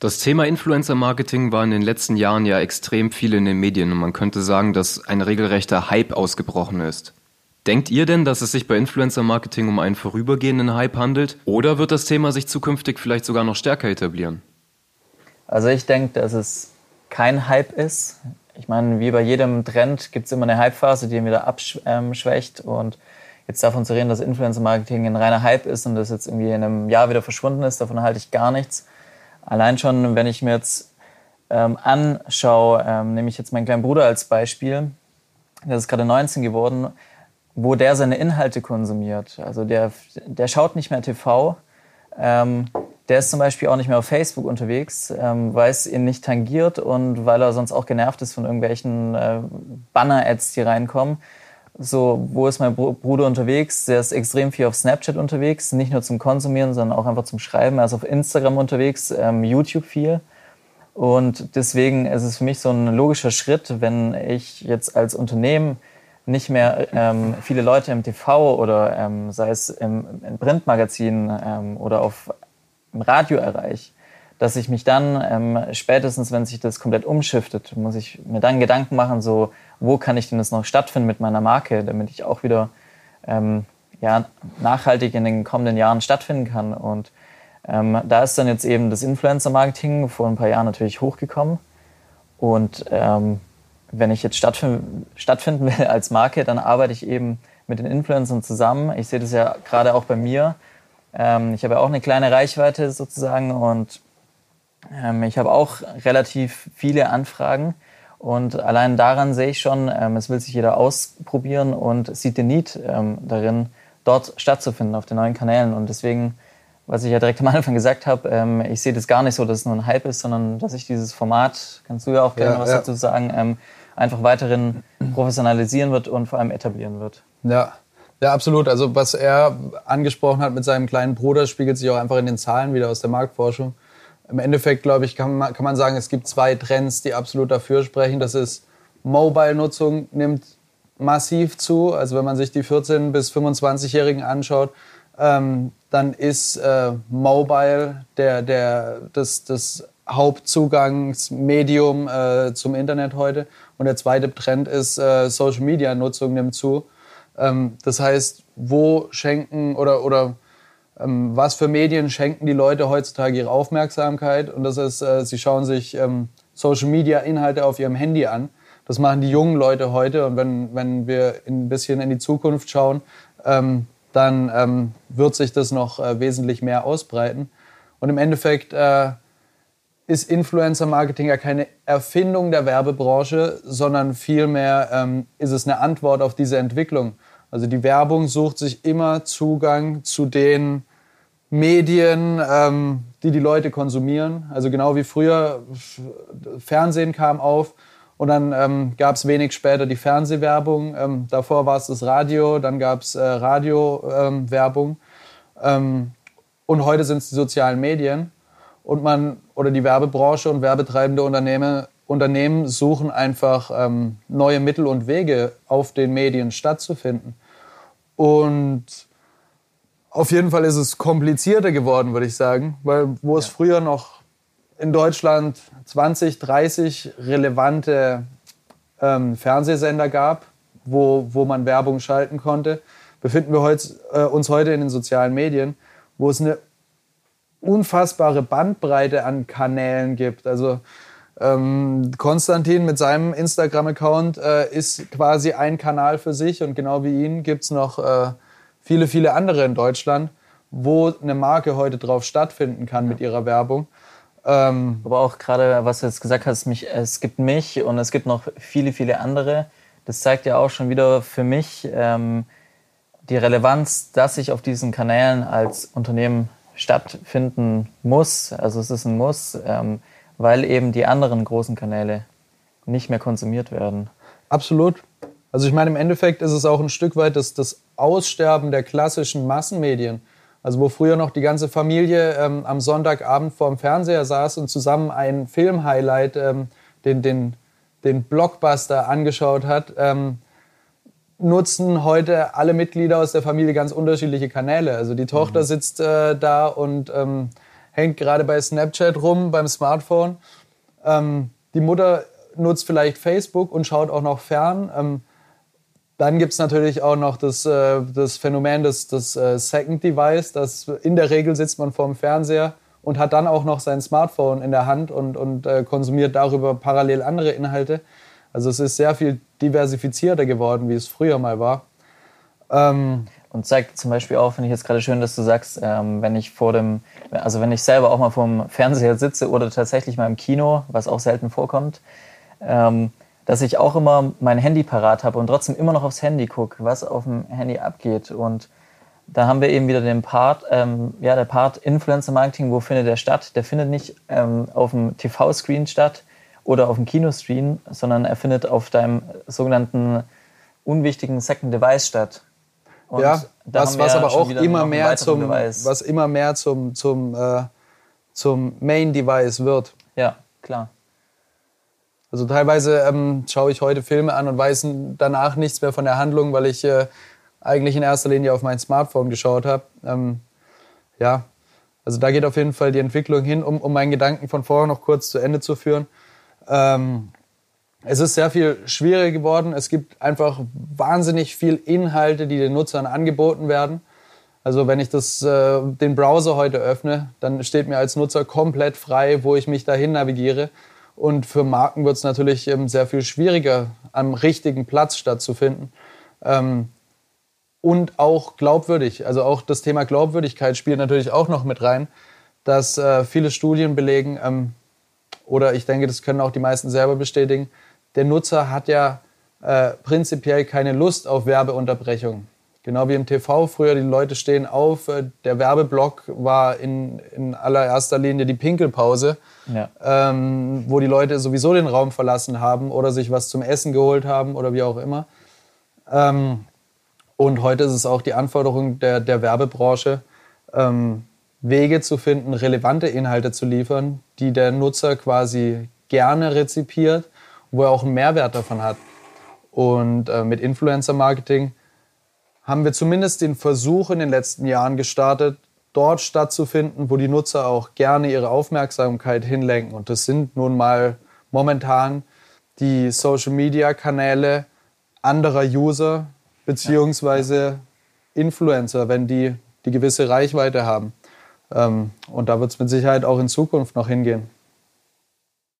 Das Thema Influencer-Marketing war in den letzten Jahren ja extrem viel in den Medien und man könnte sagen, dass ein regelrechter Hype ausgebrochen ist. Denkt ihr denn, dass es sich bei Influencer-Marketing um einen vorübergehenden Hype handelt oder wird das Thema sich zukünftig vielleicht sogar noch stärker etablieren? Also ich denke, dass es kein Hype ist. Ich meine, wie bei jedem Trend gibt es immer eine Hype-Phase, die ihn wieder abschwächt und jetzt davon zu reden, dass Influencer-Marketing ein reiner Hype ist und das jetzt irgendwie in einem Jahr wieder verschwunden ist, davon halte ich gar nichts. Allein schon, wenn ich mir jetzt ähm, anschaue, ähm, nehme ich jetzt meinen kleinen Bruder als Beispiel, der ist gerade 19 geworden, wo der seine Inhalte konsumiert. Also der, der schaut nicht mehr TV, ähm, der ist zum Beispiel auch nicht mehr auf Facebook unterwegs, ähm, weil es ihn nicht tangiert und weil er sonst auch genervt ist von irgendwelchen äh, Banner-Ads, die reinkommen. So, wo ist mein Bruder unterwegs? Der ist extrem viel auf Snapchat unterwegs, nicht nur zum Konsumieren, sondern auch einfach zum Schreiben. Er ist auf Instagram unterwegs, ähm, YouTube viel. Und deswegen ist es für mich so ein logischer Schritt, wenn ich jetzt als Unternehmen nicht mehr ähm, viele Leute im TV oder ähm, sei es im, im Printmagazin ähm, oder auf im Radio erreiche, dass ich mich dann ähm, spätestens, wenn sich das komplett umschiftet, muss ich mir dann Gedanken machen, so wo kann ich denn das noch stattfinden mit meiner Marke, damit ich auch wieder ähm, ja, nachhaltig in den kommenden Jahren stattfinden kann. Und ähm, da ist dann jetzt eben das Influencer-Marketing vor ein paar Jahren natürlich hochgekommen. Und ähm, wenn ich jetzt stattfinden, stattfinden will als Marke, dann arbeite ich eben mit den Influencern zusammen. Ich sehe das ja gerade auch bei mir. Ähm, ich habe ja auch eine kleine Reichweite sozusagen und ähm, ich habe auch relativ viele Anfragen. Und allein daran sehe ich schon, ähm, es will sich jeder ausprobieren und sieht den Need ähm, darin, dort stattzufinden auf den neuen Kanälen. Und deswegen, was ich ja direkt am Anfang gesagt habe, ähm, ich sehe das gar nicht so, dass es nur ein Hype ist, sondern dass ich dieses Format, kannst du ja auch gerne ja, was ja. dazu sagen, ähm, einfach weiterhin professionalisieren wird und vor allem etablieren wird. Ja. Ja, absolut. Also was er angesprochen hat mit seinem kleinen Bruder, spiegelt sich auch einfach in den Zahlen wieder aus der Marktforschung. Im Endeffekt, glaube ich, kann man, kann man sagen, es gibt zwei Trends, die absolut dafür sprechen. Das ist Mobile-Nutzung nimmt massiv zu. Also wenn man sich die 14- bis 25-Jährigen anschaut, ähm, dann ist äh, Mobile der, der, das, das Hauptzugangsmedium äh, zum Internet heute. Und der zweite Trend ist, äh, Social-Media-Nutzung nimmt zu. Ähm, das heißt, wo schenken oder, oder ähm, was für Medien schenken die Leute heutzutage ihre Aufmerksamkeit? Und das ist, äh, sie schauen sich ähm, Social Media Inhalte auf ihrem Handy an. Das machen die jungen Leute heute. Und wenn, wenn wir ein bisschen in die Zukunft schauen, ähm, dann ähm, wird sich das noch äh, wesentlich mehr ausbreiten. Und im Endeffekt äh, ist Influencer-Marketing ja keine Erfindung der Werbebranche, sondern vielmehr ähm, ist es eine Antwort auf diese Entwicklung. Also die Werbung sucht sich immer Zugang zu den Medien, ähm, die die Leute konsumieren. Also genau wie früher, Fernsehen kam auf und dann ähm, gab es wenig später die Fernsehwerbung. Ähm, davor war es das Radio, dann gab es äh, Radiowerbung ähm, und heute sind es die sozialen Medien. Und man oder die Werbebranche und werbetreibende Unternehmen, Unternehmen suchen einfach ähm, neue Mittel und Wege, auf den Medien stattzufinden. Und auf jeden Fall ist es komplizierter geworden, würde ich sagen, weil wo ja. es früher noch in Deutschland 20, 30 relevante ähm, Fernsehsender gab, wo, wo man Werbung schalten konnte, befinden wir heutz, äh, uns heute in den sozialen Medien, wo es eine unfassbare Bandbreite an Kanälen gibt. Also ähm, Konstantin mit seinem Instagram-Account äh, ist quasi ein Kanal für sich und genau wie ihn gibt es noch äh, viele, viele andere in Deutschland, wo eine Marke heute drauf stattfinden kann mit ihrer Werbung. Ähm, Aber auch gerade, was du jetzt gesagt hast, mich, es gibt mich und es gibt noch viele, viele andere. Das zeigt ja auch schon wieder für mich ähm, die Relevanz, dass ich auf diesen Kanälen als Unternehmen stattfinden muss. Also es ist ein Muss, ähm, weil eben die anderen großen Kanäle nicht mehr konsumiert werden. Absolut. Also ich meine, im Endeffekt ist es auch ein Stück weit das, das Aussterben der klassischen Massenmedien. Also wo früher noch die ganze Familie ähm, am Sonntagabend vorm Fernseher saß und zusammen ein Film-Highlight, ähm, den, den, den Blockbuster angeschaut hat, ähm, nutzen heute alle Mitglieder aus der Familie ganz unterschiedliche Kanäle. Also die Tochter mhm. sitzt äh, da und ähm, hängt gerade bei Snapchat rum, beim Smartphone. Ähm, die Mutter nutzt vielleicht Facebook und schaut auch noch fern. Dann gibt es natürlich auch noch das, äh, das Phänomen des, des äh, Second Device, dass in der Regel sitzt man vor dem Fernseher und hat dann auch noch sein Smartphone in der Hand und, und äh, konsumiert darüber parallel andere Inhalte. Also es ist sehr viel diversifizierter geworden, wie es früher mal war. Ähm, und zeigt zum Beispiel auch, finde ich jetzt gerade schön, dass du sagst, ähm, wenn ich vor dem, also wenn ich selber auch mal vor dem Fernseher sitze oder tatsächlich mal im Kino, was auch selten vorkommt, ähm, dass ich auch immer mein Handy parat habe und trotzdem immer noch aufs Handy gucke, was auf dem Handy abgeht. Und da haben wir eben wieder den Part, ähm, ja, der Part Influencer Marketing, wo findet der statt? Der findet nicht ähm, auf dem TV-Screen statt oder auf dem Kinoscreen, sondern er findet auf deinem sogenannten unwichtigen Second Device statt. Und ja, was, was aber auch immer mehr zum, was immer mehr zum, zum, äh, zum Main Device wird. Ja, klar. Also teilweise ähm, schaue ich heute Filme an und weiß danach nichts mehr von der Handlung, weil ich äh, eigentlich in erster Linie auf mein Smartphone geschaut habe. Ähm, ja, also da geht auf jeden Fall die Entwicklung hin, um, um meinen Gedanken von vorher noch kurz zu Ende zu führen. Ähm, es ist sehr viel schwieriger geworden. Es gibt einfach wahnsinnig viel Inhalte, die den Nutzern angeboten werden. Also wenn ich das, äh, den Browser heute öffne, dann steht mir als Nutzer komplett frei, wo ich mich dahin navigiere. Und für Marken wird es natürlich ähm, sehr viel schwieriger, am richtigen Platz stattzufinden. Ähm, und auch glaubwürdig. Also auch das Thema Glaubwürdigkeit spielt natürlich auch noch mit rein, dass äh, viele Studien belegen, ähm, oder ich denke, das können auch die meisten selber bestätigen, der Nutzer hat ja äh, prinzipiell keine Lust auf Werbeunterbrechung. Genau wie im TV früher, die Leute stehen auf. Äh, der Werbeblock war in, in allererster Linie die Pinkelpause, ja. ähm, wo die Leute sowieso den Raum verlassen haben oder sich was zum Essen geholt haben oder wie auch immer. Ähm, und heute ist es auch die Anforderung der, der Werbebranche, ähm, Wege zu finden, relevante Inhalte zu liefern, die der Nutzer quasi gerne rezipiert, wo er auch einen Mehrwert davon hat. Und äh, mit Influencer-Marketing haben wir zumindest den Versuch in den letzten Jahren gestartet, dort stattzufinden, wo die Nutzer auch gerne ihre Aufmerksamkeit hinlenken. Und das sind nun mal momentan die Social-Media-Kanäle anderer User beziehungsweise Influencer, wenn die die gewisse Reichweite haben. Ähm, und da wird es mit Sicherheit auch in Zukunft noch hingehen.